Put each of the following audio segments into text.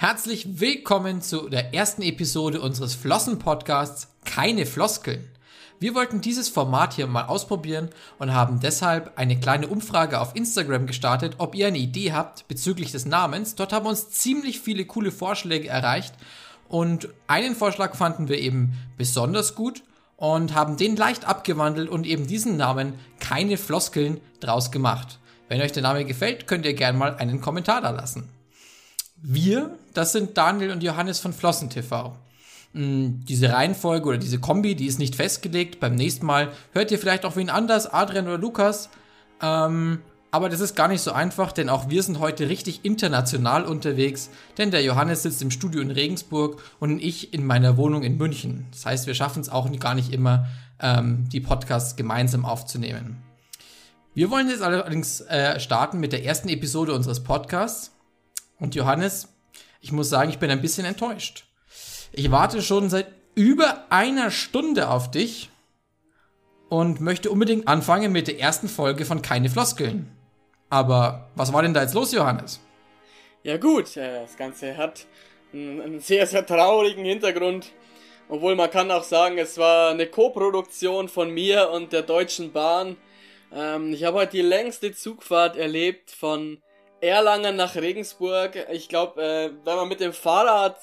Herzlich willkommen zu der ersten Episode unseres Flossen-Podcasts Keine Floskeln. Wir wollten dieses Format hier mal ausprobieren und haben deshalb eine kleine Umfrage auf Instagram gestartet, ob ihr eine Idee habt bezüglich des Namens. Dort haben uns ziemlich viele coole Vorschläge erreicht und einen Vorschlag fanden wir eben besonders gut und haben den leicht abgewandelt und eben diesen Namen Keine Floskeln draus gemacht. Wenn euch der Name gefällt, könnt ihr gerne mal einen Kommentar da lassen. Wir, das sind Daniel und Johannes von Flossen TV. Hm, diese Reihenfolge oder diese Kombi, die ist nicht festgelegt. Beim nächsten Mal hört ihr vielleicht auch wen anders, Adrian oder Lukas. Ähm, aber das ist gar nicht so einfach, denn auch wir sind heute richtig international unterwegs. Denn der Johannes sitzt im Studio in Regensburg und ich in meiner Wohnung in München. Das heißt, wir schaffen es auch gar nicht immer, ähm, die Podcasts gemeinsam aufzunehmen. Wir wollen jetzt allerdings äh, starten mit der ersten Episode unseres Podcasts. Und Johannes, ich muss sagen, ich bin ein bisschen enttäuscht. Ich warte schon seit über einer Stunde auf dich und möchte unbedingt anfangen mit der ersten Folge von Keine Floskeln. Aber was war denn da jetzt los, Johannes? Ja gut, das Ganze hat einen sehr, sehr traurigen Hintergrund. Obwohl man kann auch sagen, es war eine Co-Produktion von mir und der Deutschen Bahn. Ähm, ich habe heute die längste Zugfahrt erlebt von Erlangen nach Regensburg. Ich glaube, äh, wenn man mit dem Fahrrad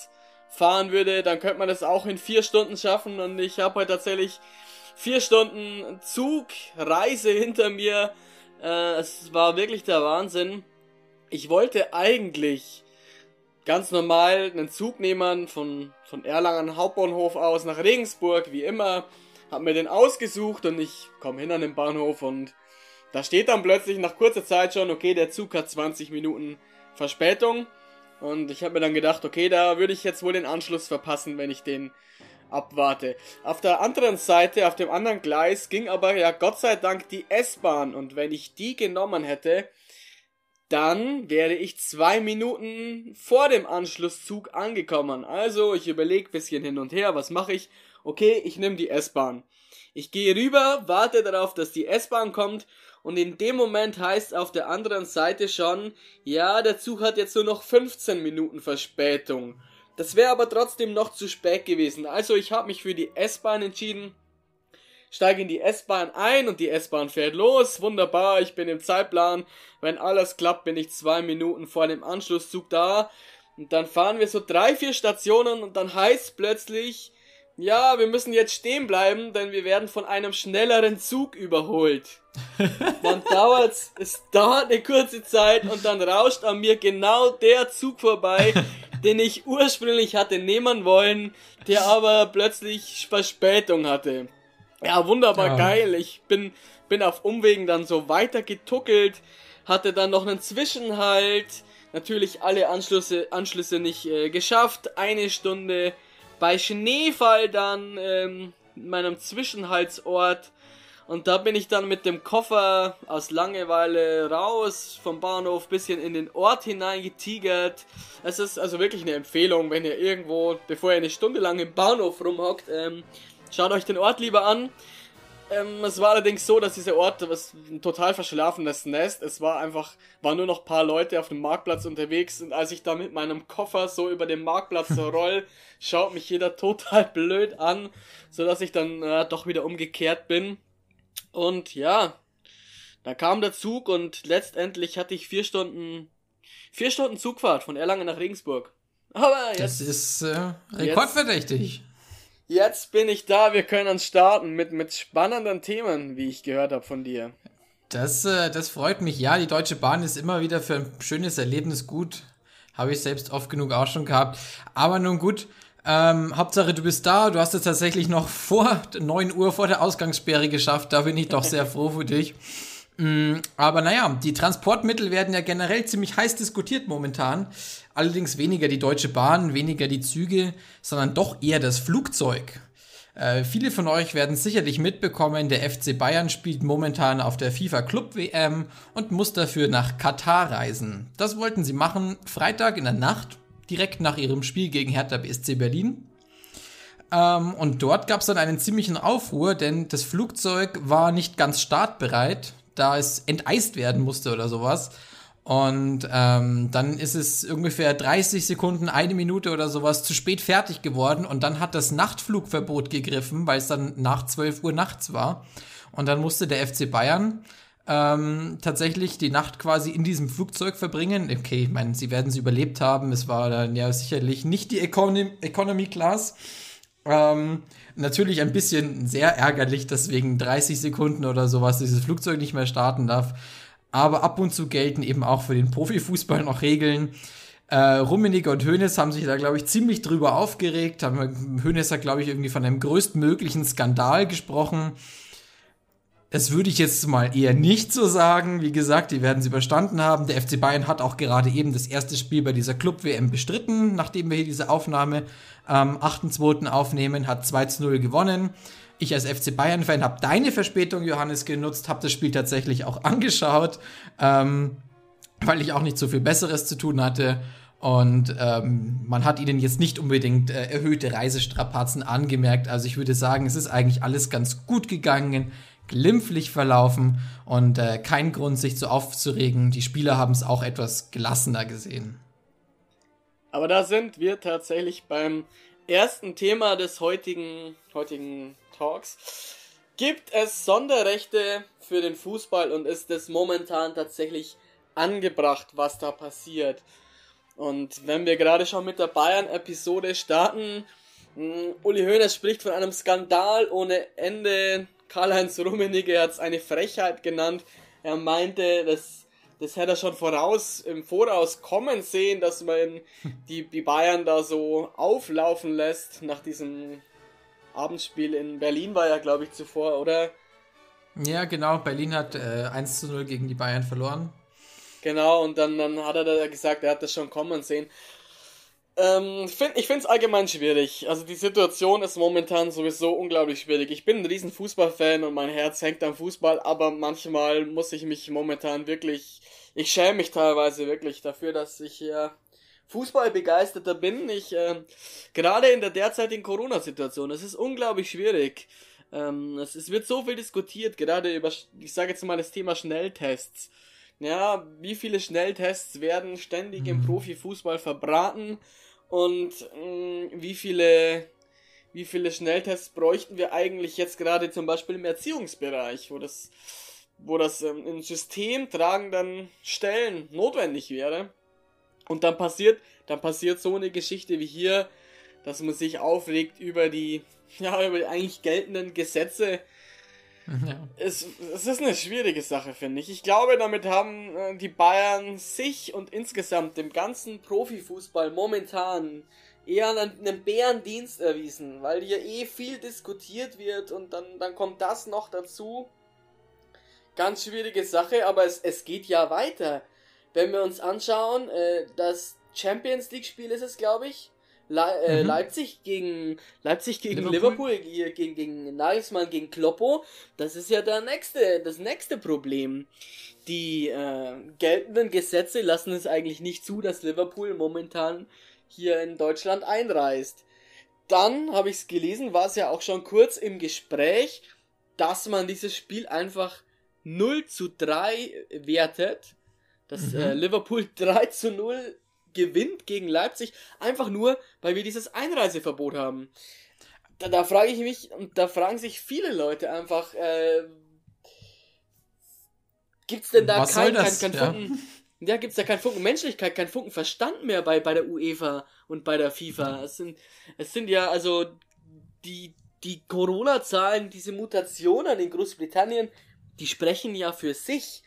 fahren würde, dann könnte man das auch in vier Stunden schaffen. Und ich habe heute tatsächlich vier Stunden Zugreise hinter mir. Äh, es war wirklich der Wahnsinn. Ich wollte eigentlich ganz normal einen Zug nehmen von, von Erlangen Hauptbahnhof aus nach Regensburg, wie immer. Hab mir den ausgesucht und ich komme hin an den Bahnhof und da steht dann plötzlich nach kurzer Zeit schon, okay, der Zug hat 20 Minuten Verspätung. Und ich habe mir dann gedacht, okay, da würde ich jetzt wohl den Anschluss verpassen, wenn ich den abwarte. Auf der anderen Seite, auf dem anderen Gleis, ging aber ja Gott sei Dank die S-Bahn. Und wenn ich die genommen hätte, dann wäre ich zwei Minuten vor dem Anschlusszug angekommen. Also ich überlege bisschen hin und her, was mache ich? Okay, ich nehme die S-Bahn. Ich gehe rüber, warte darauf, dass die S-Bahn kommt und in dem Moment heißt auf der anderen Seite schon, ja, der Zug hat jetzt nur noch 15 Minuten Verspätung. Das wäre aber trotzdem noch zu spät gewesen. Also ich habe mich für die S-Bahn entschieden, steige in die S-Bahn ein und die S-Bahn fährt los. Wunderbar, ich bin im Zeitplan. Wenn alles klappt, bin ich zwei Minuten vor dem Anschlusszug da. Und dann fahren wir so drei, vier Stationen und dann heißt plötzlich, ja, wir müssen jetzt stehen bleiben, denn wir werden von einem schnelleren Zug überholt. Dann dauert's, es dauert eine kurze Zeit und dann rauscht an mir genau der Zug vorbei, den ich ursprünglich hatte nehmen wollen, der aber plötzlich Verspätung hatte. Ja, wunderbar ja. geil. Ich bin, bin auf Umwegen dann so weiter getuckelt, hatte dann noch einen Zwischenhalt, natürlich alle Anschlüsse, Anschlüsse nicht äh, geschafft, eine Stunde bei Schneefall dann ähm, meinem Zwischenhaltsort und da bin ich dann mit dem Koffer aus Langeweile raus vom Bahnhof bisschen in den Ort hineingetigert. Es ist also wirklich eine Empfehlung, wenn ihr irgendwo, bevor ihr eine Stunde lang im Bahnhof rumhockt, ähm, schaut euch den Ort lieber an. Ähm, es war allerdings so, dass dieser Ort was ein total verschlafenes Nest. Es war einfach, waren nur noch paar Leute auf dem Marktplatz unterwegs und als ich da mit meinem Koffer so über den Marktplatz so roll, schaut mich jeder total blöd an, so dass ich dann äh, doch wieder umgekehrt bin. Und ja, da kam der Zug und letztendlich hatte ich vier Stunden, vier Stunden Zugfahrt von Erlangen nach Regensburg. Aber jetzt, das ist äh, rekordverdächtig. Jetzt bin ich da, wir können uns starten mit, mit spannenden Themen, wie ich gehört habe von dir. Das, äh, das freut mich. Ja, die Deutsche Bahn ist immer wieder für ein schönes Erlebnis gut. Habe ich selbst oft genug auch schon gehabt. Aber nun gut, ähm, Hauptsache du bist da. Du hast es tatsächlich noch vor 9 Uhr vor der Ausgangssperre geschafft. Da bin ich doch sehr froh für dich. Mm, aber naja, die Transportmittel werden ja generell ziemlich heiß diskutiert momentan. Allerdings weniger die Deutsche Bahn, weniger die Züge, sondern doch eher das Flugzeug. Äh, viele von euch werden sicherlich mitbekommen, der FC Bayern spielt momentan auf der FIFA Club WM und muss dafür nach Katar reisen. Das wollten sie machen, Freitag in der Nacht, direkt nach ihrem Spiel gegen Hertha BSC Berlin. Ähm, und dort gab es dann einen ziemlichen Aufruhr, denn das Flugzeug war nicht ganz startbereit, da es enteist werden musste oder sowas. Und ähm, dann ist es ungefähr 30 Sekunden, eine Minute oder sowas zu spät fertig geworden. Und dann hat das Nachtflugverbot gegriffen, weil es dann nach 12 Uhr nachts war. Und dann musste der FC Bayern ähm, tatsächlich die Nacht quasi in diesem Flugzeug verbringen. Okay, ich meine, sie werden es überlebt haben. Es war dann ja sicherlich nicht die Economy, Economy Class. Ähm, natürlich ein bisschen sehr ärgerlich, dass wegen 30 Sekunden oder sowas dieses Flugzeug nicht mehr starten darf. Aber ab und zu gelten eben auch für den Profifußball noch Regeln. Äh, Rummenigge und Hoeneß haben sich da, glaube ich, ziemlich drüber aufgeregt. Hoeneß hat, glaube ich, irgendwie von einem größtmöglichen Skandal gesprochen. Das würde ich jetzt mal eher nicht so sagen. Wie gesagt, die werden es überstanden haben. Der FC Bayern hat auch gerade eben das erste Spiel bei dieser Club-WM bestritten, nachdem wir hier diese Aufnahme am 8.2. aufnehmen, hat 2 zu 0 gewonnen. Ich als FC Bayern-Fan habe deine Verspätung, Johannes, genutzt, habe das Spiel tatsächlich auch angeschaut, ähm, weil ich auch nicht so viel Besseres zu tun hatte. Und ähm, man hat ihnen jetzt nicht unbedingt äh, erhöhte Reisestrapazen angemerkt. Also ich würde sagen, es ist eigentlich alles ganz gut gegangen glimpflich verlaufen und äh, kein Grund, sich so aufzuregen. Die Spieler haben es auch etwas gelassener gesehen. Aber da sind wir tatsächlich beim ersten Thema des heutigen, heutigen Talks. Gibt es Sonderrechte für den Fußball und ist es momentan tatsächlich angebracht, was da passiert? Und wenn wir gerade schon mit der Bayern-Episode starten, hm, Uli Hoeneß spricht von einem Skandal ohne Ende Karl-Heinz Rummenigge hat es eine Frechheit genannt. Er meinte, das, das hätte er schon voraus, im Voraus kommen sehen, dass man die, die Bayern da so auflaufen lässt nach diesem Abendspiel in Berlin war ja, glaube ich, zuvor, oder? Ja, genau. Berlin hat äh, 1 zu 0 gegen die Bayern verloren. Genau, und dann, dann hat er da gesagt, er hat das schon kommen sehen. Ähm, find, ich finde es allgemein schwierig. Also die Situation ist momentan sowieso unglaublich schwierig. Ich bin ein riesen Fußballfan und mein Herz hängt am Fußball, aber manchmal muss ich mich momentan wirklich, ich schäme mich teilweise wirklich dafür, dass ich hier Fußballbegeisterter bin. Ich, äh, gerade in der derzeitigen Corona-Situation, es ist unglaublich schwierig. Ähm, es, es wird so viel diskutiert, gerade über, ich sage jetzt mal das Thema Schnelltests. Ja, wie viele Schnelltests werden ständig mhm. im Profifußball verbraten? Und mh, mm, wie viele wie viele Schnelltests bräuchten wir eigentlich jetzt gerade zum Beispiel im Erziehungsbereich, wo das, wo das ähm, in System tragenden Stellen notwendig wäre. Und dann passiert, dann passiert so eine Geschichte wie hier, dass man sich aufregt über die, ja, über die eigentlich geltenden Gesetze, ja. Es, es ist eine schwierige Sache, finde ich. Ich glaube, damit haben äh, die Bayern sich und insgesamt dem ganzen Profifußball momentan eher einen, einen Bärendienst erwiesen, weil hier eh viel diskutiert wird und dann, dann kommt das noch dazu. Ganz schwierige Sache, aber es, es geht ja weiter. Wenn wir uns anschauen, äh, das Champions League-Spiel ist es, glaube ich, Le äh, mhm. Leipzig gegen Leipzig gegen Liverpool, Liverpool gegen, gegen Nagelsmann gegen Kloppo, das ist ja der nächste, das nächste Problem. Die äh, geltenden Gesetze lassen es eigentlich nicht zu, dass Liverpool momentan hier in Deutschland einreist. Dann habe ich es gelesen, war es ja auch schon kurz im Gespräch, dass man dieses Spiel einfach 0 zu 3 wertet. Dass mhm. äh, Liverpool 3 zu 0 gewinnt gegen Leipzig, einfach nur, weil wir dieses Einreiseverbot haben. Da, da frage ich mich, und da fragen sich viele Leute einfach, äh, gibt's denn da Was kein, kein, kein ja. Funken, ja, gibt's da kein Funken Menschlichkeit, kein Funken Verstand mehr bei, bei der UEFA und bei der FIFA? Es sind, es sind ja, also, die, die Corona-Zahlen, diese Mutationen in Großbritannien, die sprechen ja für sich.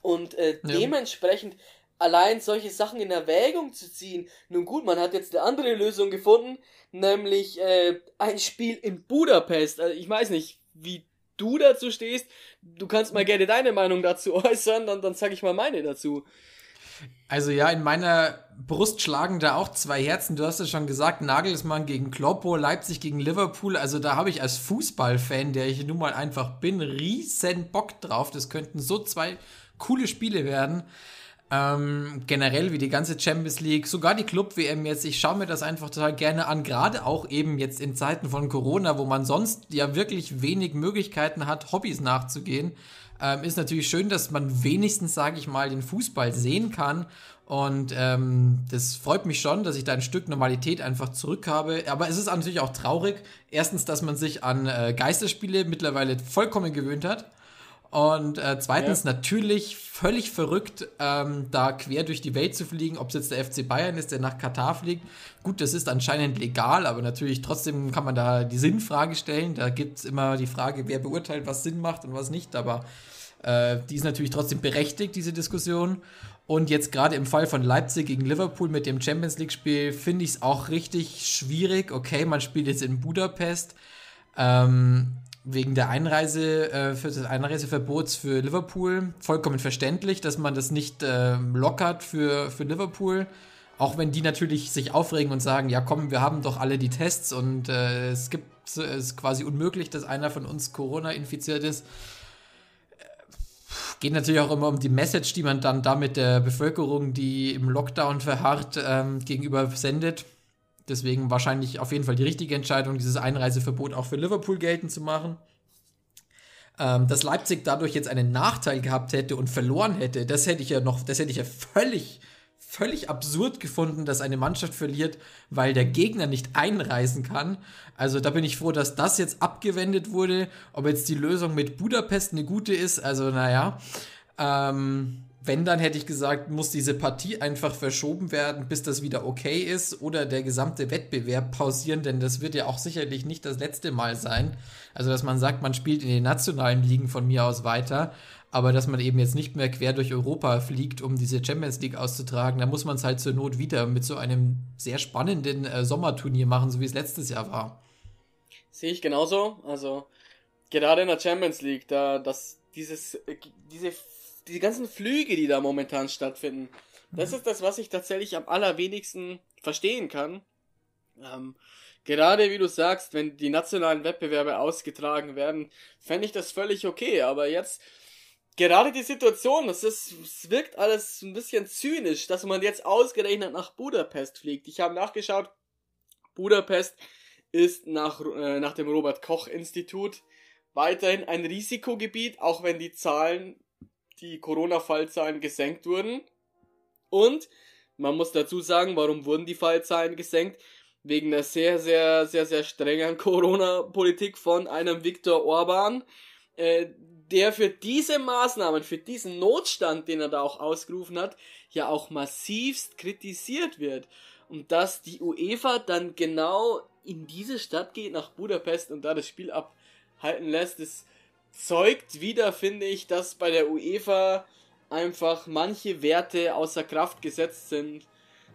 Und äh, ja. dementsprechend allein solche Sachen in Erwägung zu ziehen. Nun gut, man hat jetzt eine andere Lösung gefunden, nämlich äh, ein Spiel in Budapest. Also ich weiß nicht, wie du dazu stehst. Du kannst mal gerne deine Meinung dazu äußern, dann, dann sag ich mal meine dazu. Also ja, in meiner Brust schlagen da auch zwei Herzen. Du hast es schon gesagt, Nagelsmann gegen Kloppo, Leipzig gegen Liverpool. Also da habe ich als Fußballfan, der ich nun mal einfach bin, riesen Bock drauf. Das könnten so zwei coole Spiele werden. Ähm, generell wie die ganze Champions League, sogar die Club-WM jetzt, ich schaue mir das einfach total gerne an, gerade auch eben jetzt in Zeiten von Corona, wo man sonst ja wirklich wenig Möglichkeiten hat, Hobbys nachzugehen. Ähm, ist natürlich schön, dass man wenigstens, sage ich mal, den Fußball sehen kann. Und ähm, das freut mich schon, dass ich da ein Stück Normalität einfach zurück habe. Aber es ist natürlich auch traurig. Erstens, dass man sich an äh, Geisterspiele mittlerweile vollkommen gewöhnt hat. Und äh, zweitens ja. natürlich völlig verrückt, ähm, da quer durch die Welt zu fliegen, ob es jetzt der FC Bayern ist, der nach Katar fliegt. Gut, das ist anscheinend legal, aber natürlich trotzdem kann man da die Sinnfrage stellen. Da gibt es immer die Frage, wer beurteilt, was Sinn macht und was nicht. Aber äh, die ist natürlich trotzdem berechtigt, diese Diskussion. Und jetzt gerade im Fall von Leipzig gegen Liverpool mit dem Champions League-Spiel finde ich es auch richtig schwierig. Okay, man spielt jetzt in Budapest. Ähm, wegen der Einreise, äh, für des Einreiseverbots für Liverpool. Vollkommen verständlich, dass man das nicht äh, lockert für, für Liverpool. Auch wenn die natürlich sich aufregen und sagen, ja komm, wir haben doch alle die Tests und äh, es gibt es ist quasi unmöglich, dass einer von uns Corona infiziert ist. Geht natürlich auch immer um die Message, die man dann damit der Bevölkerung, die im Lockdown verharrt, ähm, gegenüber sendet. Deswegen wahrscheinlich auf jeden Fall die richtige Entscheidung, dieses Einreiseverbot auch für Liverpool geltend zu machen. Ähm, dass Leipzig dadurch jetzt einen Nachteil gehabt hätte und verloren hätte, das hätte ich ja noch, das hätte ich ja völlig, völlig absurd gefunden, dass eine Mannschaft verliert, weil der Gegner nicht einreisen kann. Also da bin ich froh, dass das jetzt abgewendet wurde. Ob jetzt die Lösung mit Budapest eine gute ist, also naja. Ähm, wenn, dann hätte ich gesagt, muss diese Partie einfach verschoben werden, bis das wieder okay ist oder der gesamte Wettbewerb pausieren, denn das wird ja auch sicherlich nicht das letzte Mal sein. Also, dass man sagt, man spielt in den nationalen Ligen von mir aus weiter, aber dass man eben jetzt nicht mehr quer durch Europa fliegt, um diese Champions League auszutragen, da muss man es halt zur Not wieder mit so einem sehr spannenden äh, Sommerturnier machen, so wie es letztes Jahr war. Sehe ich genauso. Also, gerade in der Champions League, da, dass dieses, äh, diese die ganzen Flüge, die da momentan stattfinden, das ist das, was ich tatsächlich am allerwenigsten verstehen kann. Ähm, gerade wie du sagst, wenn die nationalen Wettbewerbe ausgetragen werden, fände ich das völlig okay. Aber jetzt, gerade die Situation, das ist, es wirkt alles ein bisschen zynisch, dass man jetzt ausgerechnet nach Budapest fliegt. Ich habe nachgeschaut, Budapest ist nach, äh, nach dem Robert Koch Institut weiterhin ein Risikogebiet, auch wenn die Zahlen die Corona-Fallzahlen gesenkt wurden. Und man muss dazu sagen, warum wurden die Fallzahlen gesenkt? Wegen der sehr, sehr, sehr, sehr strengen Corona-Politik von einem Viktor Orban, äh, der für diese Maßnahmen, für diesen Notstand, den er da auch ausgerufen hat, ja auch massivst kritisiert wird. Und dass die UEFA dann genau in diese Stadt geht, nach Budapest und da das Spiel abhalten lässt, ist zeugt wieder, finde ich, dass bei der UEFA einfach manche Werte außer Kraft gesetzt sind,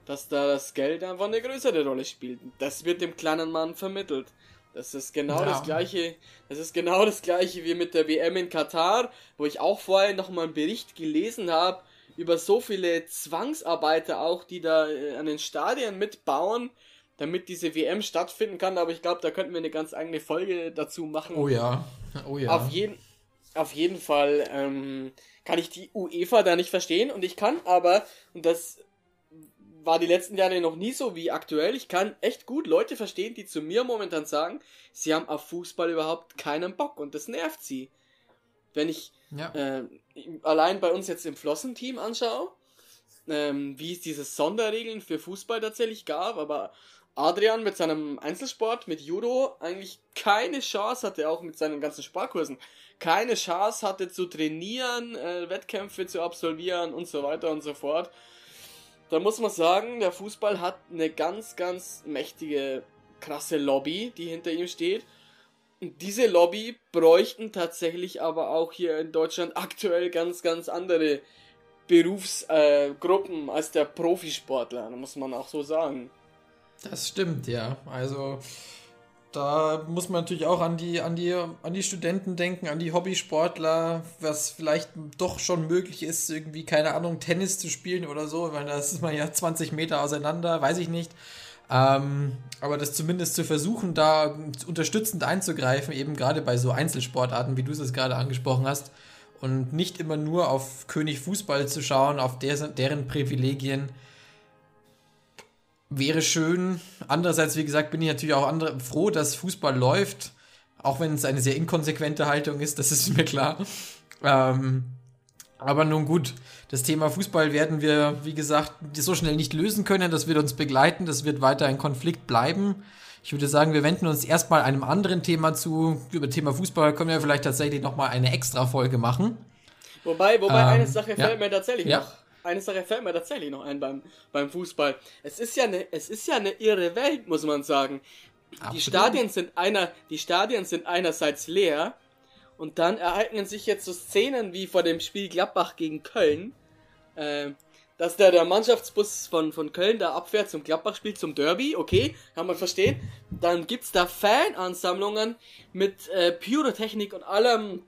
dass da das Geld einfach eine größere Rolle spielt. Das wird dem kleinen Mann vermittelt. Das ist genau ja. das gleiche. Das ist genau das gleiche wie mit der WM in Katar, wo ich auch vorher noch mal einen Bericht gelesen habe über so viele Zwangsarbeiter auch, die da äh, an den Stadien mitbauen, damit diese WM stattfinden kann. Aber ich glaube, da könnten wir eine ganz eigene Folge dazu machen. Oh ja, oh ja. Auf jeden, auf jeden Fall ähm, kann ich die UEFA da nicht verstehen und ich kann aber, und das war die letzten Jahre noch nie so wie aktuell, ich kann echt gut Leute verstehen, die zu mir momentan sagen, sie haben auf Fußball überhaupt keinen Bock und das nervt sie. Wenn ich ja. äh, allein bei uns jetzt im Flossenteam anschaue, ähm, wie es diese Sonderregeln für Fußball tatsächlich gab, aber Adrian mit seinem Einzelsport, mit Judo, eigentlich keine Chance hatte, auch mit seinen ganzen Sparkursen, keine Chance hatte zu trainieren, äh, Wettkämpfe zu absolvieren und so weiter und so fort. Da muss man sagen, der Fußball hat eine ganz, ganz mächtige, krasse Lobby, die hinter ihm steht. Und diese Lobby bräuchten tatsächlich aber auch hier in Deutschland aktuell ganz, ganz andere Berufsgruppen äh, als der Profisportler, muss man auch so sagen. Das stimmt, ja. Also da muss man natürlich auch an die, an die, an die Studenten denken, an die Hobbysportler, was vielleicht doch schon möglich ist, irgendwie, keine Ahnung, Tennis zu spielen oder so, weil das ist man ja 20 Meter auseinander, weiß ich nicht. Ähm, aber das zumindest zu versuchen, da unterstützend einzugreifen, eben gerade bei so Einzelsportarten, wie du es gerade angesprochen hast, und nicht immer nur auf König Fußball zu schauen, auf der, deren Privilegien. Wäre schön. Andererseits, wie gesagt, bin ich natürlich auch andere, froh, dass Fußball läuft, auch wenn es eine sehr inkonsequente Haltung ist, das ist mir klar. Ähm, aber nun gut, das Thema Fußball werden wir, wie gesagt, so schnell nicht lösen können. Das wird uns begleiten, das wird weiter ein Konflikt bleiben. Ich würde sagen, wir wenden uns erstmal einem anderen Thema zu. Über Thema Fußball können wir vielleicht tatsächlich nochmal eine extra Folge machen. Wobei, wobei ähm, eine Sache ja. fällt mir tatsächlich ja. noch. Eine Sache fällt mir tatsächlich noch ein beim, beim Fußball. Es ist ja eine, es ist ja eine irre Welt, muss man sagen. Absolut. Die Stadien sind einer, die Stadien sind einerseits leer und dann ereignen sich jetzt so Szenen wie vor dem Spiel Gladbach gegen Köln. Äh, dass der, der Mannschaftsbus von, von Köln da abfährt zum Gladbach-Spiel, zum Derby, okay, kann man verstehen. Dann gibt's da Fanansammlungen mit äh, Pyrotechnik und allem,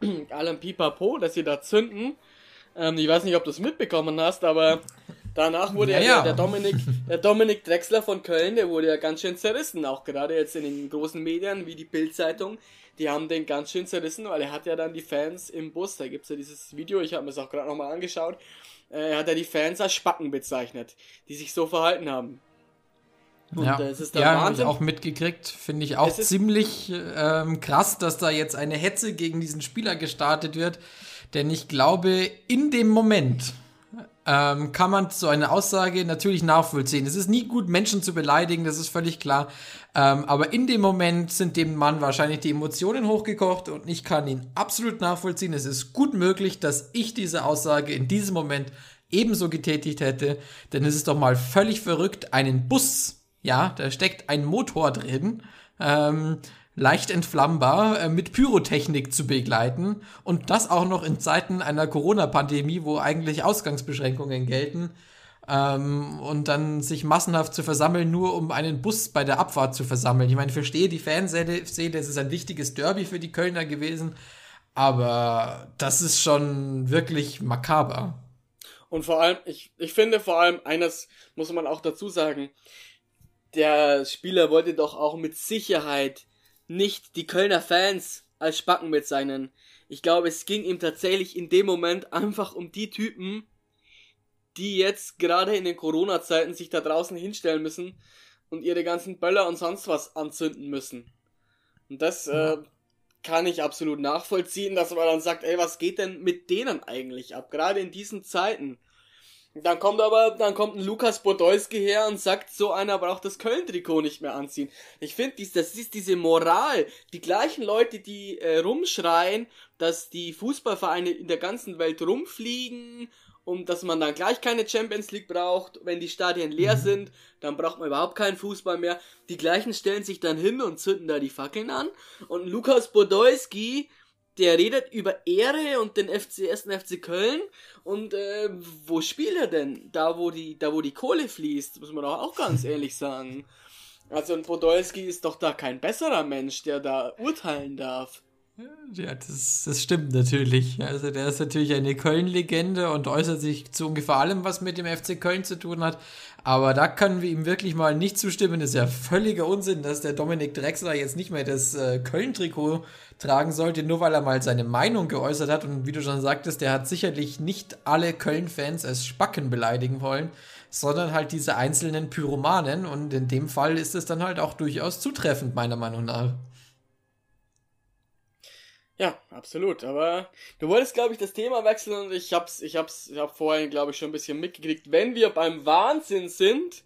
allem Pipapo, dass sie da zünden. Ähm, ich weiß nicht, ob du es mitbekommen hast, aber danach wurde ja, ja, Der, der, Dominik, der Dominik Drexler von Köln, der wurde ja ganz schön zerrissen, auch gerade jetzt in den großen Medien wie die Bild-Zeitung. Die haben den ganz schön zerrissen, weil er hat ja dann die Fans im Bus, da gibt's ja dieses Video, ich habe mir es auch gerade nochmal angeschaut, äh, hat er die Fans als Spacken bezeichnet, die sich so verhalten haben. Und, ja, äh, ja habe ich auch mitgekriegt. Finde ich auch ziemlich ähm, krass, dass da jetzt eine Hetze gegen diesen Spieler gestartet wird. Denn ich glaube, in dem Moment, ähm, kann man so eine Aussage natürlich nachvollziehen. Es ist nie gut, Menschen zu beleidigen, das ist völlig klar. Ähm, aber in dem Moment sind dem Mann wahrscheinlich die Emotionen hochgekocht und ich kann ihn absolut nachvollziehen. Es ist gut möglich, dass ich diese Aussage in diesem Moment ebenso getätigt hätte, denn es ist doch mal völlig verrückt, einen Bus, ja, da steckt ein Motor drin, ähm, leicht entflammbar äh, mit Pyrotechnik zu begleiten und das auch noch in Zeiten einer Corona-Pandemie, wo eigentlich Ausgangsbeschränkungen gelten ähm, und dann sich massenhaft zu versammeln, nur um einen Bus bei der Abfahrt zu versammeln. Ich meine, ich verstehe die Fanseele, es ist ein wichtiges Derby für die Kölner gewesen, aber das ist schon wirklich makaber. Und vor allem, ich, ich finde vor allem eines muss man auch dazu sagen, der Spieler wollte doch auch mit Sicherheit nicht die Kölner Fans als Spacken bezeichnen. Ich glaube, es ging ihm tatsächlich in dem Moment einfach um die Typen, die jetzt gerade in den Corona-Zeiten sich da draußen hinstellen müssen und ihre ganzen Böller und sonst was anzünden müssen. Und das äh, kann ich absolut nachvollziehen, dass man dann sagt, ey, was geht denn mit denen eigentlich ab? Gerade in diesen Zeiten. Dann kommt aber, dann kommt ein Lukas Podolski her und sagt, so einer braucht das Köln-Trikot nicht mehr anziehen. Ich finde, das ist diese Moral. Die gleichen Leute, die äh, rumschreien, dass die Fußballvereine in der ganzen Welt rumfliegen und dass man dann gleich keine Champions League braucht, wenn die Stadien leer mhm. sind, dann braucht man überhaupt keinen Fußball mehr. Die gleichen stellen sich dann hin und zünden da die Fackeln an. Und Lukas Podolski, der redet über Ehre und den FC 1. FC Köln und äh, wo spielt er denn? Da wo die da wo die Kohle fließt, muss man doch auch ganz ehrlich sagen. Also ein Podolski ist doch da kein besserer Mensch, der da urteilen darf. Ja, das, das stimmt natürlich. Also der ist natürlich eine Köln-Legende und äußert sich zu ungefähr allem, was mit dem FC Köln zu tun hat. Aber da können wir ihm wirklich mal nicht zustimmen. Das ist ja völliger Unsinn, dass der Dominik Drexler jetzt nicht mehr das äh, Köln-Trikot tragen sollte, nur weil er mal seine Meinung geäußert hat. Und wie du schon sagtest, der hat sicherlich nicht alle Köln-Fans als Spacken beleidigen wollen, sondern halt diese einzelnen Pyromanen. Und in dem Fall ist es dann halt auch durchaus zutreffend, meiner Meinung nach. Ja, absolut. Aber du wolltest, glaube ich, das Thema wechseln und ich hab's, ich hab's, ich hab vorhin, glaube ich, schon ein bisschen mitgekriegt. Wenn wir beim Wahnsinn sind,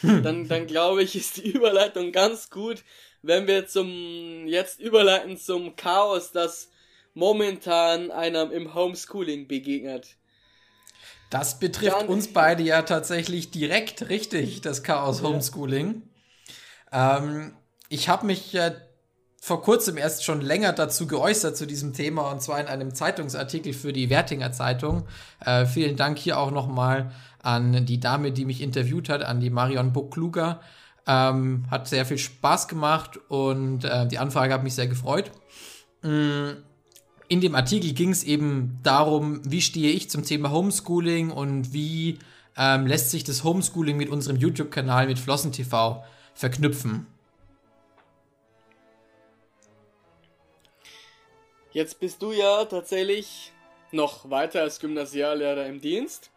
hm. dann, dann glaube ich, ist die Überleitung ganz gut, wenn wir zum, jetzt überleiten zum Chaos, das momentan einem im Homeschooling begegnet. Das betrifft dann, uns beide ja tatsächlich direkt richtig, das Chaos Homeschooling. Ja. Ähm, ich habe mich ja vor kurzem erst schon länger dazu geäußert zu diesem Thema und zwar in einem Zeitungsartikel für die Wertinger Zeitung. Äh, vielen Dank hier auch nochmal an die Dame, die mich interviewt hat, an die Marion Buckluger. Ähm, hat sehr viel Spaß gemacht und äh, die Anfrage hat mich sehr gefreut. Mm, in dem Artikel ging es eben darum, wie stehe ich zum Thema Homeschooling und wie ähm, lässt sich das Homeschooling mit unserem YouTube-Kanal mit Flossen TV verknüpfen. Jetzt bist du ja tatsächlich noch weiter als Gymnasiallehrer im Dienst.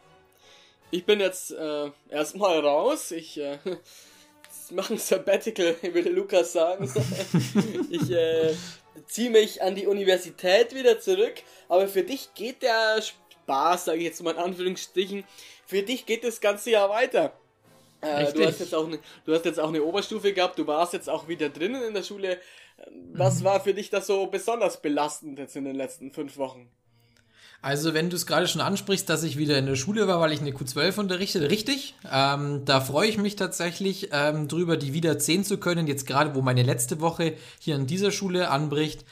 Ich bin jetzt äh, erstmal raus. Ich äh, mache ein Sabbatical, würde Lukas sagen. ich äh, ziehe mich an die Universität wieder zurück. Aber für dich geht der Spaß, sage ich jetzt mal in Anführungsstrichen, für dich geht das ganze Jahr weiter. Äh, du, hast jetzt auch eine, du hast jetzt auch eine Oberstufe gehabt, du warst jetzt auch wieder drinnen in der Schule. Was mhm. war für dich das so besonders belastend jetzt in den letzten fünf Wochen? Also, wenn du es gerade schon ansprichst, dass ich wieder in der Schule war, weil ich eine Q12 unterrichte, richtig. Ähm, da freue ich mich tatsächlich ähm, drüber, die wieder sehen zu können. Jetzt gerade, wo meine letzte Woche hier in dieser Schule anbricht,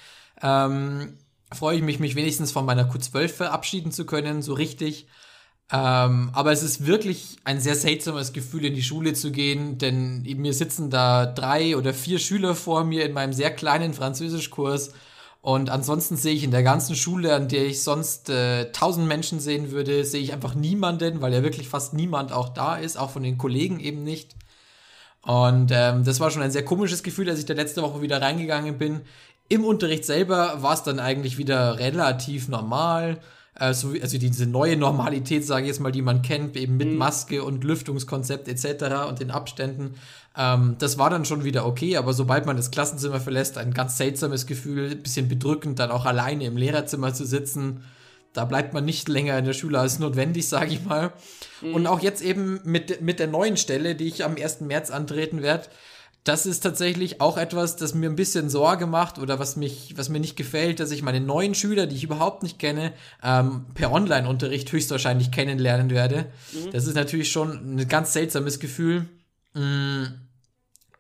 ähm, freue ich mich, mich wenigstens von meiner Q12 verabschieden zu können, so richtig. Ähm, aber es ist wirklich ein sehr seltsames Gefühl, in die Schule zu gehen, denn mir sitzen da drei oder vier Schüler vor mir in meinem sehr kleinen Französischkurs. Und ansonsten sehe ich in der ganzen Schule, an der ich sonst äh, tausend Menschen sehen würde, sehe ich einfach niemanden, weil ja wirklich fast niemand auch da ist, auch von den Kollegen eben nicht. Und ähm, das war schon ein sehr komisches Gefühl, als ich da letzte Woche wieder reingegangen bin. Im Unterricht selber war es dann eigentlich wieder relativ normal also, also diese neue Normalität, sage ich jetzt mal, die man kennt, eben mit mhm. Maske und Lüftungskonzept etc. und den Abständen, ähm, das war dann schon wieder okay, aber sobald man das Klassenzimmer verlässt, ein ganz seltsames Gefühl, bisschen bedrückend, dann auch alleine im Lehrerzimmer zu sitzen. Da bleibt man nicht länger in der Schule als notwendig, sage ich mal. Mhm. Und auch jetzt eben mit, mit der neuen Stelle, die ich am 1. März antreten werde, das ist tatsächlich auch etwas, das mir ein bisschen Sorge macht oder was mich, was mir nicht gefällt, dass ich meine neuen Schüler, die ich überhaupt nicht kenne, ähm, per Online-Unterricht höchstwahrscheinlich kennenlernen werde. Mhm. Das ist natürlich schon ein ganz seltsames Gefühl. Mm,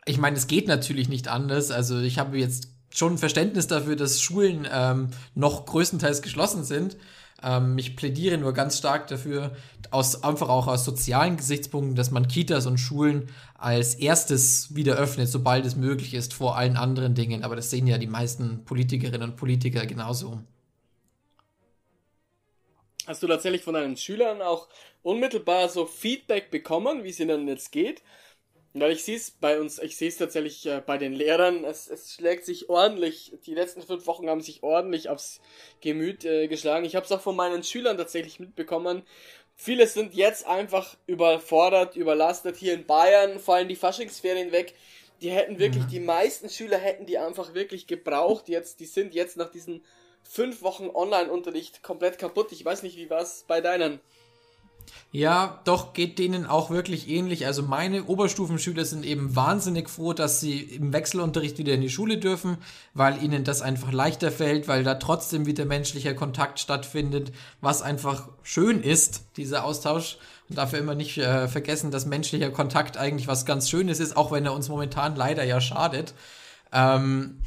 ich meine, es geht natürlich nicht anders. Also ich habe jetzt schon ein Verständnis dafür, dass Schulen ähm, noch größtenteils geschlossen sind. Ähm, ich plädiere nur ganz stark dafür, aus, einfach auch aus sozialen Gesichtspunkten, dass man Kitas und Schulen als erstes wieder öffnet, sobald es möglich ist, vor allen anderen Dingen. Aber das sehen ja die meisten Politikerinnen und Politiker genauso. Hast du tatsächlich von deinen Schülern auch unmittelbar so Feedback bekommen, wie es ihnen jetzt geht? Weil ich sehe es bei uns, ich sehe es tatsächlich äh, bei den Lehrern, es, es schlägt sich ordentlich, die letzten fünf Wochen haben sich ordentlich aufs Gemüt äh, geschlagen. Ich habe es auch von meinen Schülern tatsächlich mitbekommen. Viele sind jetzt einfach überfordert, überlastet. Hier in Bayern fallen die Faschingsferien weg. Die hätten wirklich, mhm. die meisten Schüler hätten die einfach wirklich gebraucht. Jetzt, die sind jetzt nach diesen fünf Wochen Online-Unterricht komplett kaputt. Ich weiß nicht, wie war es bei deinen? Ja, doch geht denen auch wirklich ähnlich. Also meine Oberstufenschüler sind eben wahnsinnig froh, dass sie im Wechselunterricht wieder in die Schule dürfen, weil ihnen das einfach leichter fällt, weil da trotzdem wieder menschlicher Kontakt stattfindet, was einfach schön ist, dieser Austausch. Und dafür immer nicht äh, vergessen, dass menschlicher Kontakt eigentlich was ganz Schönes ist, auch wenn er uns momentan leider ja schadet. Ähm,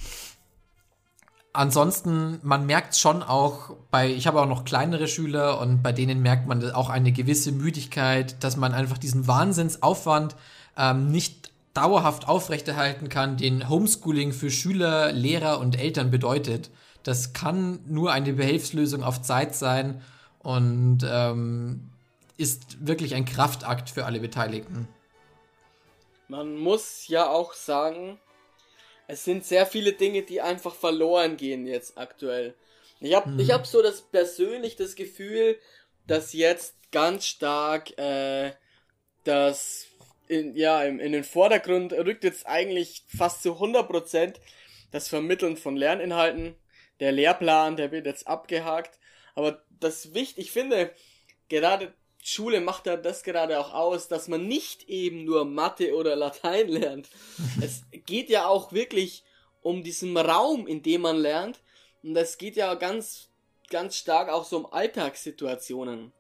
ansonsten, man merkt schon auch bei, ich habe auch noch kleinere Schüler und bei denen merkt man auch eine gewisse Müdigkeit, dass man einfach diesen Wahnsinnsaufwand ähm, nicht dauerhaft aufrechterhalten kann, den Homeschooling für Schüler, Lehrer und Eltern bedeutet. Das kann nur eine Behelfslösung auf Zeit sein und ähm, ist wirklich ein Kraftakt für alle Beteiligten. Man muss ja auch sagen, es sind sehr viele Dinge, die einfach verloren gehen jetzt aktuell. Ich habe hm. ich hab so das persönlich das Gefühl, dass jetzt ganz stark äh, das in, ja, in, in den Vordergrund rückt jetzt eigentlich fast zu 100% das Vermitteln von Lerninhalten. Der Lehrplan, der wird jetzt abgehakt. Aber das wichtig, ich finde, gerade Schule macht ja das gerade auch aus, dass man nicht eben nur Mathe oder Latein lernt. es geht ja auch wirklich um diesen Raum, in dem man lernt. Und es geht ja ganz, ganz stark auch so um Alltagssituationen.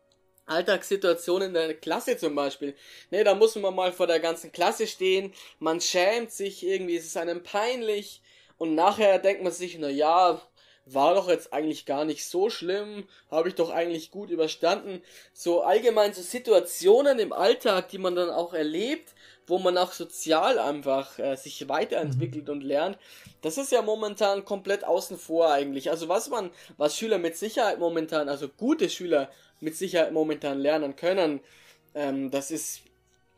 Alltagssituationen in der Klasse zum Beispiel. Ne, da muss man mal vor der ganzen Klasse stehen, man schämt sich irgendwie, es ist einem peinlich und nachher denkt man sich, na ja, war doch jetzt eigentlich gar nicht so schlimm, habe ich doch eigentlich gut überstanden. So allgemein so Situationen im Alltag, die man dann auch erlebt, wo man auch sozial einfach äh, sich weiterentwickelt und lernt, das ist ja momentan komplett außen vor eigentlich. Also was man, was Schüler mit Sicherheit momentan, also gute Schüler mit Sicherheit momentan lernen können, ähm, das ist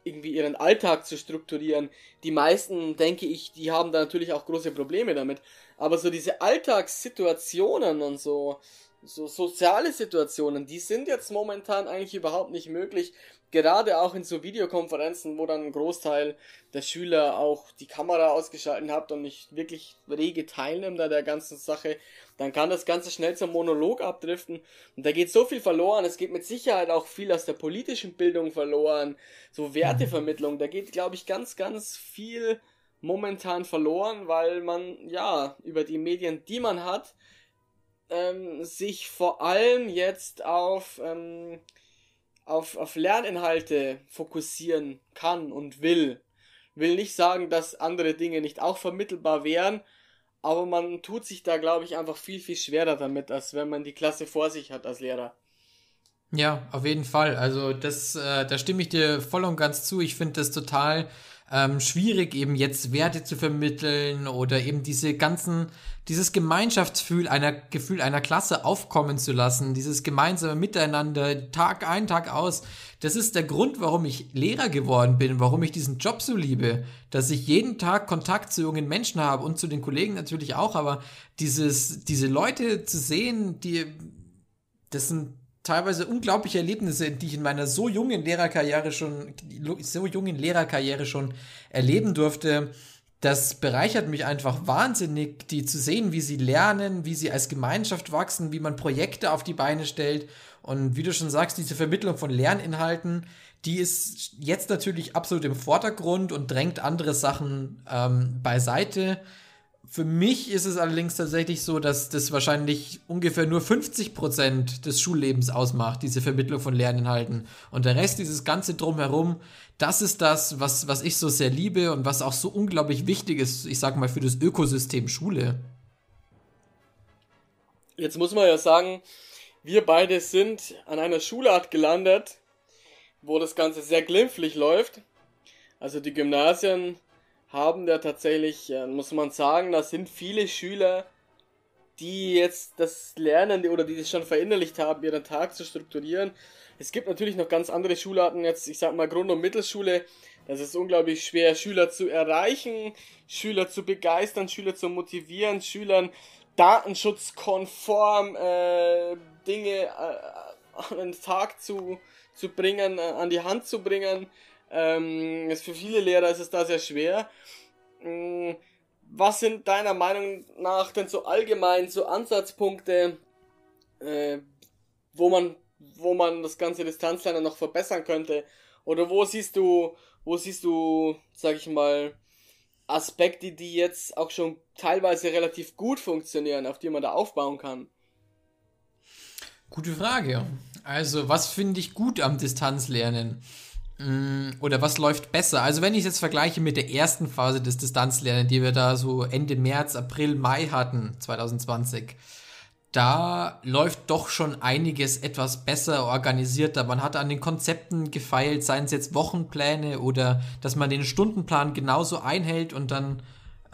irgendwie ihren Alltag zu strukturieren. Die meisten, denke ich, die haben da natürlich auch große Probleme damit. Aber so diese Alltagssituationen und so, so soziale Situationen, die sind jetzt momentan eigentlich überhaupt nicht möglich. Gerade auch in so Videokonferenzen, wo dann ein Großteil der Schüler auch die Kamera ausgeschalten hat und nicht wirklich rege teilnimmt an der ganzen Sache, dann kann das Ganze schnell zum Monolog abdriften. Und da geht so viel verloren. Es geht mit Sicherheit auch viel aus der politischen Bildung verloren. So Wertevermittlung. Da geht, glaube ich, ganz, ganz viel momentan verloren, weil man, ja, über die Medien, die man hat, ähm, sich vor allem jetzt auf, ähm, auf, auf Lerninhalte fokussieren kann und will. Will nicht sagen, dass andere Dinge nicht auch vermittelbar wären, aber man tut sich da, glaube ich, einfach viel, viel schwerer damit, als wenn man die Klasse vor sich hat als Lehrer. Ja, auf jeden Fall. Also das, äh, da stimme ich dir voll und ganz zu. Ich finde das total ähm, schwierig, eben jetzt Werte zu vermitteln oder eben diese ganzen, dieses Gemeinschaftsgefühl einer, Gefühl einer Klasse aufkommen zu lassen, dieses gemeinsame Miteinander, Tag ein, Tag aus. Das ist der Grund, warum ich Lehrer geworden bin, warum ich diesen Job so liebe, dass ich jeden Tag Kontakt zu jungen Menschen habe und zu den Kollegen natürlich auch, aber dieses, diese Leute zu sehen, die, das sind teilweise unglaubliche Erlebnisse, die ich in meiner so jungen Lehrerkarriere schon, so jungen Lehrerkarriere schon erleben durfte. Das bereichert mich einfach wahnsinnig, die zu sehen, wie sie lernen, wie sie als Gemeinschaft wachsen, wie man Projekte auf die Beine stellt. Und wie du schon sagst, diese Vermittlung von Lerninhalten, die ist jetzt natürlich absolut im Vordergrund und drängt andere Sachen ähm, beiseite. Für mich ist es allerdings tatsächlich so, dass das wahrscheinlich ungefähr nur 50 Prozent des Schullebens ausmacht, diese Vermittlung von Lerninhalten. Und der Rest, dieses ganze Drumherum, das ist das, was, was ich so sehr liebe und was auch so unglaublich wichtig ist, ich sag mal, für das Ökosystem Schule. Jetzt muss man ja sagen, wir beide sind an einer Schulart gelandet, wo das Ganze sehr glimpflich läuft. Also die Gymnasien haben da tatsächlich, muss man sagen, da sind viele Schüler, die jetzt das lernen oder die das schon verinnerlicht haben, ihren Tag zu strukturieren. Es gibt natürlich noch ganz andere Schularten, jetzt ich sag mal Grund- und Mittelschule. Das ist unglaublich schwer, Schüler zu erreichen, Schüler zu begeistern, Schüler zu motivieren, Schülern datenschutzkonform äh, Dinge äh, an den Tag zu, zu bringen, äh, an die Hand zu bringen. Ähm, für viele Lehrer ist es da sehr schwer. Ähm, was sind deiner Meinung nach denn so allgemein so Ansatzpunkte, äh, wo man, wo man das ganze Distanzlernen noch verbessern könnte? Oder wo siehst du, wo siehst du, sag ich mal, Aspekte, die jetzt auch schon teilweise relativ gut funktionieren, auf die man da aufbauen kann? Gute Frage. Also, was finde ich gut am Distanzlernen? Mm, oder was läuft besser? Also wenn ich es jetzt vergleiche mit der ersten Phase des Distanzlernens, die wir da so Ende März, April, Mai hatten, 2020, da läuft doch schon einiges etwas besser organisierter. Man hat an den Konzepten gefeilt, seien es jetzt Wochenpläne oder dass man den Stundenplan genauso einhält und dann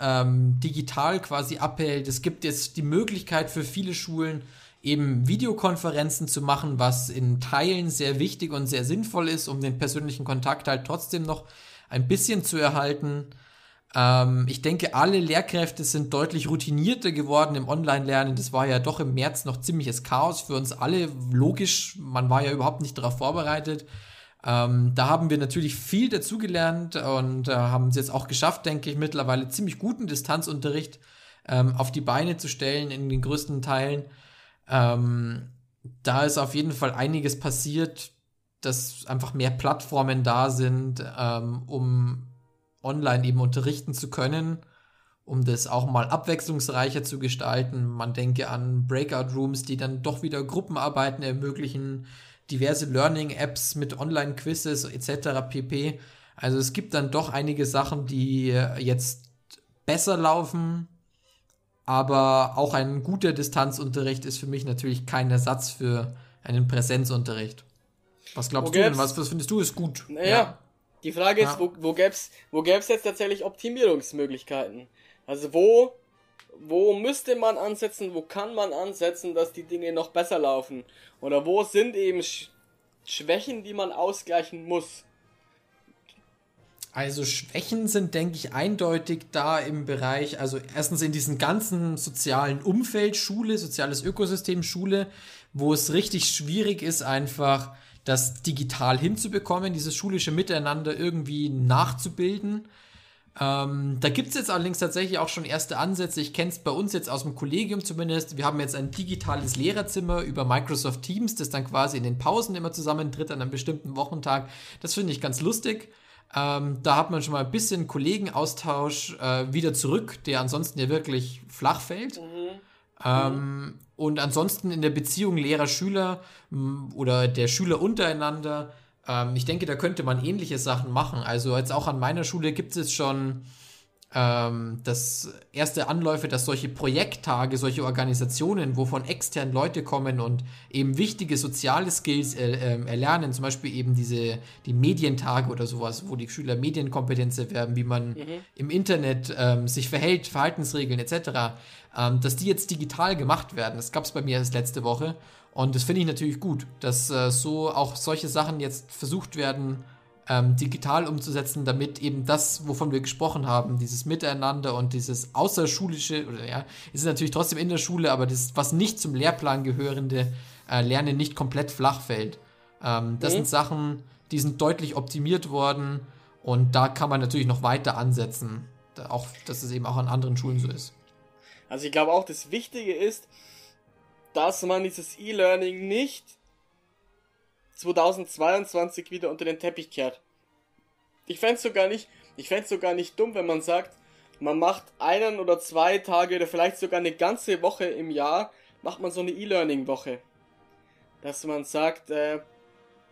ähm, digital quasi abhält. Es gibt jetzt die Möglichkeit für viele Schulen, eben Videokonferenzen zu machen, was in Teilen sehr wichtig und sehr sinnvoll ist, um den persönlichen Kontakt halt trotzdem noch ein bisschen zu erhalten. Ähm, ich denke, alle Lehrkräfte sind deutlich routinierter geworden im Online-Lernen. Das war ja doch im März noch ziemliches Chaos für uns alle. Logisch, man war ja überhaupt nicht darauf vorbereitet. Ähm, da haben wir natürlich viel dazugelernt und äh, haben es jetzt auch geschafft, denke ich, mittlerweile ziemlich guten Distanzunterricht ähm, auf die Beine zu stellen in den größten Teilen. Ähm, da ist auf jeden Fall einiges passiert, dass einfach mehr Plattformen da sind, ähm, um online eben unterrichten zu können, um das auch mal abwechslungsreicher zu gestalten. Man denke an Breakout Rooms, die dann doch wieder Gruppenarbeiten ermöglichen, diverse Learning-Apps mit Online-Quizzes etc. pp. Also es gibt dann doch einige Sachen, die jetzt besser laufen, aber auch ein guter Distanzunterricht ist für mich natürlich kein Ersatz für einen Präsenzunterricht. Was glaubst wo du denn? Was, was, findest du ist gut? Naja, ja. die Frage ist, ja. wo, wo gäbe es wo gäb's jetzt tatsächlich Optimierungsmöglichkeiten? Also wo, wo müsste man ansetzen, wo kann man ansetzen, dass die Dinge noch besser laufen? Oder wo sind eben Sch Schwächen, die man ausgleichen muss? Also Schwächen sind, denke ich, eindeutig da im Bereich, also erstens in diesem ganzen sozialen Umfeld Schule, soziales Ökosystem Schule, wo es richtig schwierig ist, einfach das digital hinzubekommen, dieses schulische Miteinander irgendwie nachzubilden. Ähm, da gibt es jetzt allerdings tatsächlich auch schon erste Ansätze. Ich kenne es bei uns jetzt aus dem Kollegium zumindest. Wir haben jetzt ein digitales Lehrerzimmer über Microsoft Teams, das dann quasi in den Pausen immer zusammentritt an einem bestimmten Wochentag. Das finde ich ganz lustig. Ähm, da hat man schon mal ein bisschen Kollegenaustausch äh, wieder zurück, der ansonsten ja wirklich flach fällt. Mhm. Ähm, und ansonsten in der Beziehung Lehrer-Schüler oder der Schüler untereinander, ähm, ich denke, da könnte man ähnliche Sachen machen. Also jetzt auch an meiner Schule gibt es schon ähm, das erste Anläufe, dass solche Projekttage, solche Organisationen, wo von externen Leute kommen und eben wichtige soziale Skills äh, äh, erlernen, zum Beispiel eben diese die Medientage oder sowas, wo die Schüler Medienkompetenz erwerben, wie man mhm. im Internet ähm, sich verhält, Verhaltensregeln etc., ähm, dass die jetzt digital gemacht werden. Das gab es bei mir erst letzte Woche und das finde ich natürlich gut, dass äh, so auch solche Sachen jetzt versucht werden, ähm, digital umzusetzen, damit eben das, wovon wir gesprochen haben, dieses Miteinander und dieses außerschulische, oder ja, ist natürlich trotzdem in der Schule, aber das, was nicht zum Lehrplan gehörende äh, Lernen nicht komplett flach fällt. Ähm, das mhm. sind Sachen, die sind deutlich optimiert worden und da kann man natürlich noch weiter ansetzen. Da auch, dass es eben auch an anderen Schulen so ist. Also ich glaube auch, das Wichtige ist, dass man dieses E-Learning nicht 2022 wieder unter den Teppich kehrt. Ich fände es sogar nicht, sogar nicht dumm, wenn man sagt, man macht einen oder zwei Tage oder vielleicht sogar eine ganze Woche im Jahr, macht man so eine E-Learning-Woche. Dass man sagt, äh,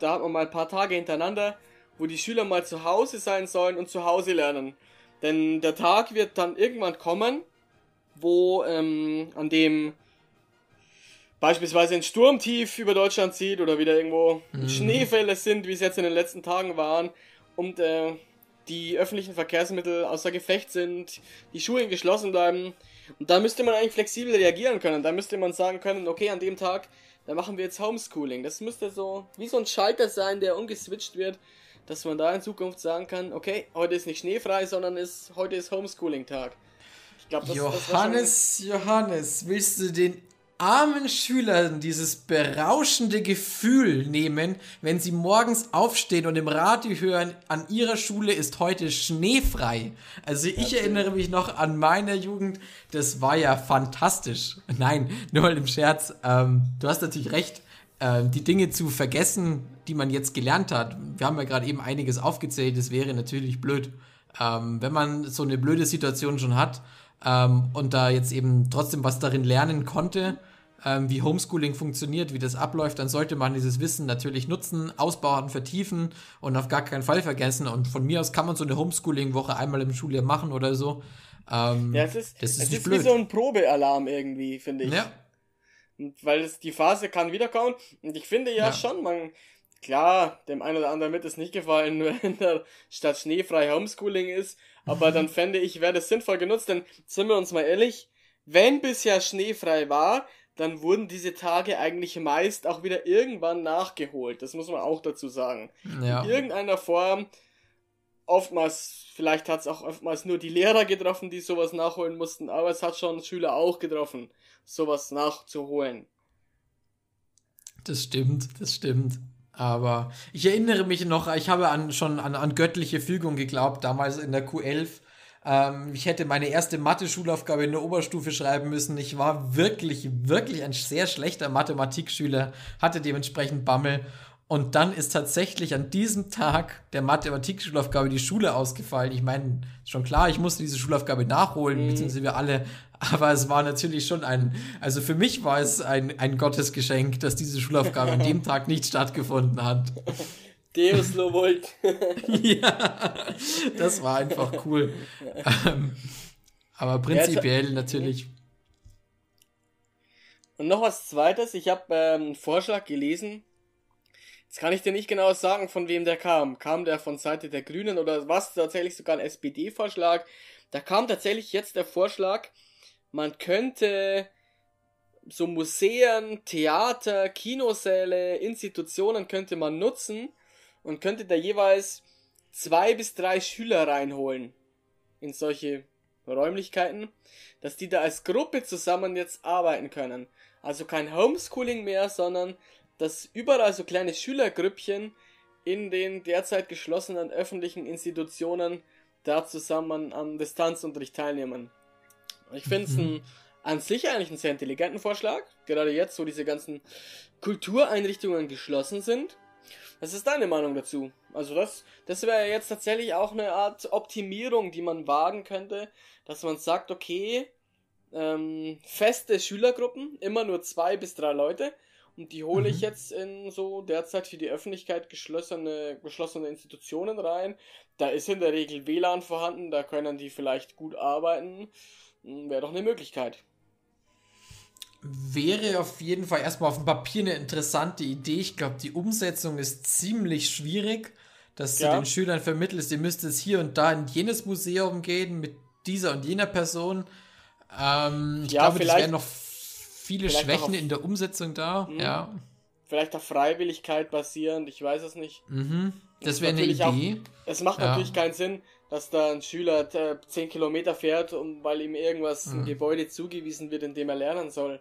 da hat man mal ein paar Tage hintereinander, wo die Schüler mal zu Hause sein sollen und zu Hause lernen. Denn der Tag wird dann irgendwann kommen, wo ähm, an dem beispielsweise ein Sturmtief über Deutschland zieht oder wieder irgendwo mhm. Schneefälle sind, wie es jetzt in den letzten Tagen waren und äh, die öffentlichen Verkehrsmittel außer Gefecht sind, die Schulen geschlossen bleiben. Und da müsste man eigentlich flexibel reagieren können. Da müsste man sagen können, okay, an dem Tag, da machen wir jetzt Homeschooling. Das müsste so wie so ein Schalter sein, der umgeswitcht wird, dass man da in Zukunft sagen kann, okay, heute ist nicht schneefrei, sondern ist, heute ist Homeschooling-Tag. Johannes, das Johannes, willst du den armen Schülern dieses berauschende Gefühl nehmen, wenn sie morgens aufstehen und im Radio hören, an ihrer Schule ist heute schneefrei. Also ich erinnere mich noch an meine Jugend, das war ja fantastisch. Nein, nur mal im Scherz. Ähm, du hast natürlich recht, äh, die Dinge zu vergessen, die man jetzt gelernt hat. Wir haben ja gerade eben einiges aufgezählt, das wäre natürlich blöd. Ähm, wenn man so eine blöde Situation schon hat, ähm, und da jetzt eben trotzdem was darin lernen konnte, ähm, wie Homeschooling funktioniert, wie das abläuft, dann sollte man dieses Wissen natürlich nutzen, ausbauen, vertiefen und auf gar keinen Fall vergessen. Und von mir aus kann man so eine Homeschooling-Woche einmal im Schuljahr machen oder so. Ähm, ja, es ist, das ist, es ist wie so ein Probealarm irgendwie, finde ich. Ja. Und weil es, die Phase kann wiederkommen. Und ich finde ja, ja. schon, man, klar, dem einen oder anderen wird es nicht gefallen, wenn da statt schneefrei Homeschooling ist. Aber dann fände ich, wäre das sinnvoll genutzt, denn sind wir uns mal ehrlich, wenn bisher schneefrei war, dann wurden diese Tage eigentlich meist auch wieder irgendwann nachgeholt. Das muss man auch dazu sagen. Ja. In irgendeiner Form, oftmals, vielleicht hat es auch oftmals nur die Lehrer getroffen, die sowas nachholen mussten, aber es hat schon Schüler auch getroffen, sowas nachzuholen. Das stimmt, das stimmt. Aber ich erinnere mich noch, ich habe an, schon an, an göttliche Fügung geglaubt, damals in der Q11. Ähm, ich hätte meine erste Mathe-Schulaufgabe in der Oberstufe schreiben müssen. Ich war wirklich, wirklich ein sehr schlechter Mathematikschüler, hatte dementsprechend Bammel. Und dann ist tatsächlich an diesem Tag der Mathematik-Schulaufgabe die Schule ausgefallen. Ich meine, schon klar, ich musste diese Schulaufgabe nachholen, mhm. beziehungsweise wir alle aber es war natürlich schon ein, also für mich war es ein, ein Gottesgeschenk, dass diese Schulaufgabe an dem Tag nicht stattgefunden hat. Deus lo volt. ja, das war einfach cool. Ähm, aber prinzipiell ja, natürlich. Und noch was zweites, ich habe ähm, einen Vorschlag gelesen. Jetzt kann ich dir nicht genau sagen, von wem der kam. Kam der von Seite der Grünen oder was? Tatsächlich sogar ein SPD-Vorschlag. Da kam tatsächlich jetzt der Vorschlag, man könnte so Museen, Theater, Kinosäle, Institutionen könnte man nutzen und könnte da jeweils zwei bis drei Schüler reinholen in solche Räumlichkeiten, dass die da als Gruppe zusammen jetzt arbeiten können. Also kein Homeschooling mehr, sondern dass überall so kleine Schülergrüppchen in den derzeit geschlossenen öffentlichen Institutionen da zusammen am Distanzunterricht teilnehmen. Ich finde es mhm. an sich eigentlich einen sehr intelligenten Vorschlag, gerade jetzt, wo diese ganzen Kultureinrichtungen geschlossen sind. Was ist deine Meinung dazu? Also das, das wäre jetzt tatsächlich auch eine Art Optimierung, die man wagen könnte, dass man sagt, okay, ähm, feste Schülergruppen, immer nur zwei bis drei Leute, und die hole mhm. ich jetzt in so derzeit für die Öffentlichkeit geschlossene, geschlossene Institutionen rein. Da ist in der Regel WLAN vorhanden, da können die vielleicht gut arbeiten. Hm, wäre doch eine Möglichkeit. Wäre auf jeden Fall erstmal auf dem Papier eine interessante Idee. Ich glaube, die Umsetzung ist ziemlich schwierig, dass ja. du den Schülern vermittelst, ihr müsst jetzt hier und da in jenes Museum gehen mit dieser und jener Person. Ähm, ich ja, glaube, das wäre noch viele Schwächen in der Umsetzung da. Mh. Ja. Vielleicht auf Freiwilligkeit basierend, ich weiß es nicht. Mhm. Das wäre eine Idee. Auch, es macht ja. natürlich keinen Sinn, dass da ein Schüler 10 Kilometer fährt, um, weil ihm irgendwas, mhm. ein Gebäude zugewiesen wird, in dem er lernen soll.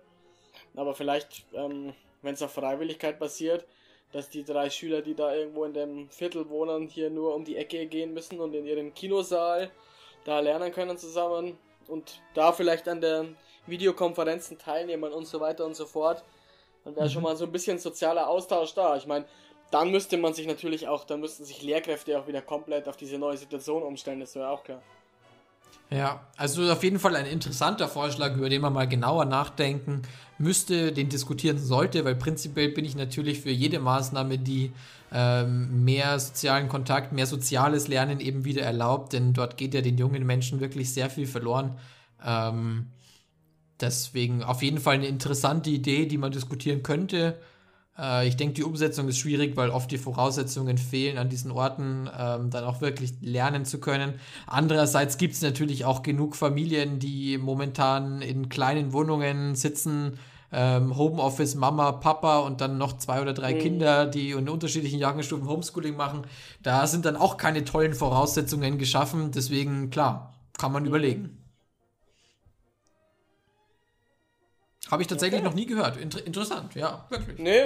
Aber vielleicht, ähm, wenn es auf Freiwilligkeit basiert, dass die drei Schüler, die da irgendwo in dem Viertel wohnen, hier nur um die Ecke gehen müssen und in ihrem Kinosaal da lernen können zusammen und da vielleicht an der Videokonferenzen teilnehmen und so weiter und so fort, dann wäre mhm. schon mal so ein bisschen sozialer Austausch da. Ich meine, dann müsste man sich natürlich auch, dann müssten sich Lehrkräfte auch wieder komplett auf diese neue Situation umstellen, das wäre auch klar. Ja, also auf jeden Fall ein interessanter Vorschlag, über den man mal genauer nachdenken müsste, den diskutieren sollte, weil prinzipiell bin ich natürlich für jede Maßnahme, die ähm, mehr sozialen Kontakt, mehr soziales Lernen eben wieder erlaubt, denn dort geht ja den jungen Menschen wirklich sehr viel verloren. Ähm, deswegen auf jeden Fall eine interessante Idee, die man diskutieren könnte. Äh, ich denke, die Umsetzung ist schwierig, weil oft die Voraussetzungen fehlen, an diesen Orten ähm, dann auch wirklich lernen zu können. Andererseits gibt es natürlich auch genug Familien, die momentan in kleinen Wohnungen sitzen, ähm, Homeoffice, Mama, Papa und dann noch zwei oder drei mhm. Kinder, die in unterschiedlichen Jahrgangsstufen Homeschooling machen. Da sind dann auch keine tollen Voraussetzungen geschaffen. Deswegen, klar, kann man mhm. überlegen. Habe ich tatsächlich okay. noch nie gehört. Inter interessant, ja, wirklich. Nee,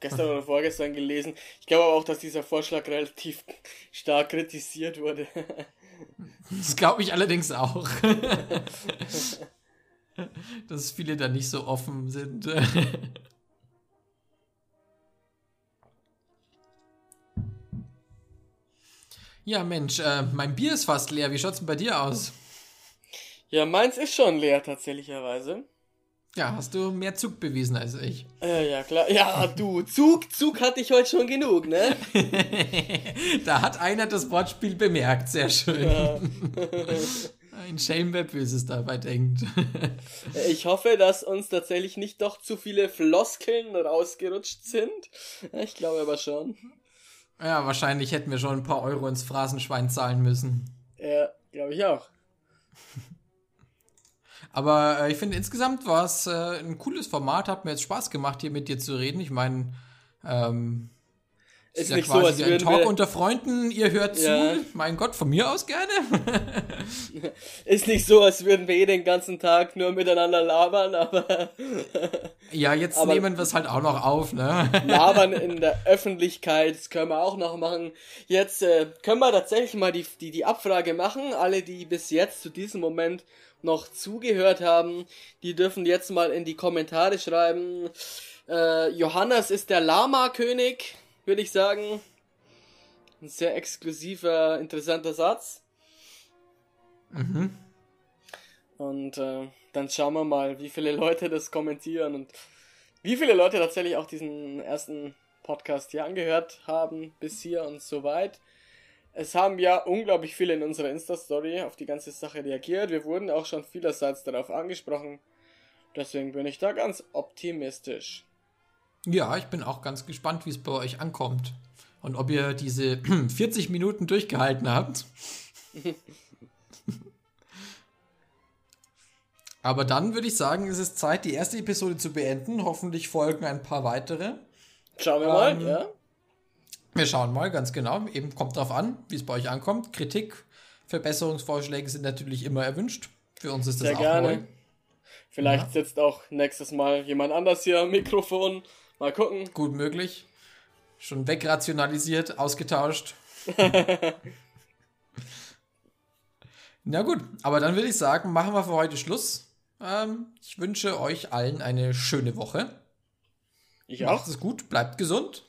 gestern oder vorgestern gelesen. Ich glaube aber auch, dass dieser Vorschlag relativ stark kritisiert wurde. Das glaube ich allerdings auch. Dass viele da nicht so offen sind. Ja, Mensch, äh, mein Bier ist fast leer. Wie schaut's denn bei dir aus? Ja, meins ist schon leer tatsächlicherweise. Ja, hast du mehr Zug bewiesen als ich. Äh, ja, klar. Ja, du, Zug, Zug hatte ich heute schon genug, ne? da hat einer das Wortspiel bemerkt, sehr schön. Ja. Ein Shame, wer Böses dabei denkt. ich hoffe, dass uns tatsächlich nicht doch zu viele Floskeln rausgerutscht sind. Ich glaube aber schon. Ja, wahrscheinlich hätten wir schon ein paar Euro ins Phrasenschwein zahlen müssen. Ja, glaube ich auch. Aber äh, ich finde, insgesamt war es äh, ein cooles Format, hat mir jetzt Spaß gemacht, hier mit dir zu reden. Ich meine, ähm, ist, ist ja nicht quasi so, als ein Talk wir... unter Freunden, ihr hört ja. zu. Mein Gott, von mir aus gerne. ist nicht so, als würden wir eh den ganzen Tag nur miteinander labern, aber. ja, jetzt aber nehmen wir es halt auch noch auf, ne? labern in der Öffentlichkeit, das können wir auch noch machen. Jetzt äh, können wir tatsächlich mal die, die, die Abfrage machen. Alle, die bis jetzt zu diesem Moment noch zugehört haben, die dürfen jetzt mal in die Kommentare schreiben. Äh, Johannes ist der Lama-König, würde ich sagen. Ein sehr exklusiver, interessanter Satz. Mhm. Und äh, dann schauen wir mal, wie viele Leute das kommentieren und wie viele Leute tatsächlich auch diesen ersten Podcast hier angehört haben bis hier und so weit. Es haben ja unglaublich viele in unserer Insta-Story auf die ganze Sache reagiert. Wir wurden auch schon vielerseits darauf angesprochen. Deswegen bin ich da ganz optimistisch. Ja, ich bin auch ganz gespannt, wie es bei euch ankommt. Und ob ihr diese 40 Minuten durchgehalten habt. Aber dann würde ich sagen, ist es Zeit, die erste Episode zu beenden. Hoffentlich folgen ein paar weitere. Schauen wir ähm, mal, ja. Wir schauen mal, ganz genau. Eben kommt drauf an, wie es bei euch ankommt. Kritik, Verbesserungsvorschläge sind natürlich immer erwünscht. Für uns ist das Sehr auch gerne. neu. Vielleicht Ja. sitzt auch nächstes Mal jemand anders hier am Mikrofon. Mal gucken. Gut möglich. Schon wegrationalisiert, ausgetauscht. Na gut, aber dann würde ich sagen, machen wir für heute Schluss. Ähm, ich wünsche euch allen eine schöne Woche. Ich auch. Macht es gut, bleibt gesund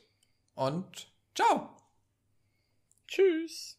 und ciao. Tschüss.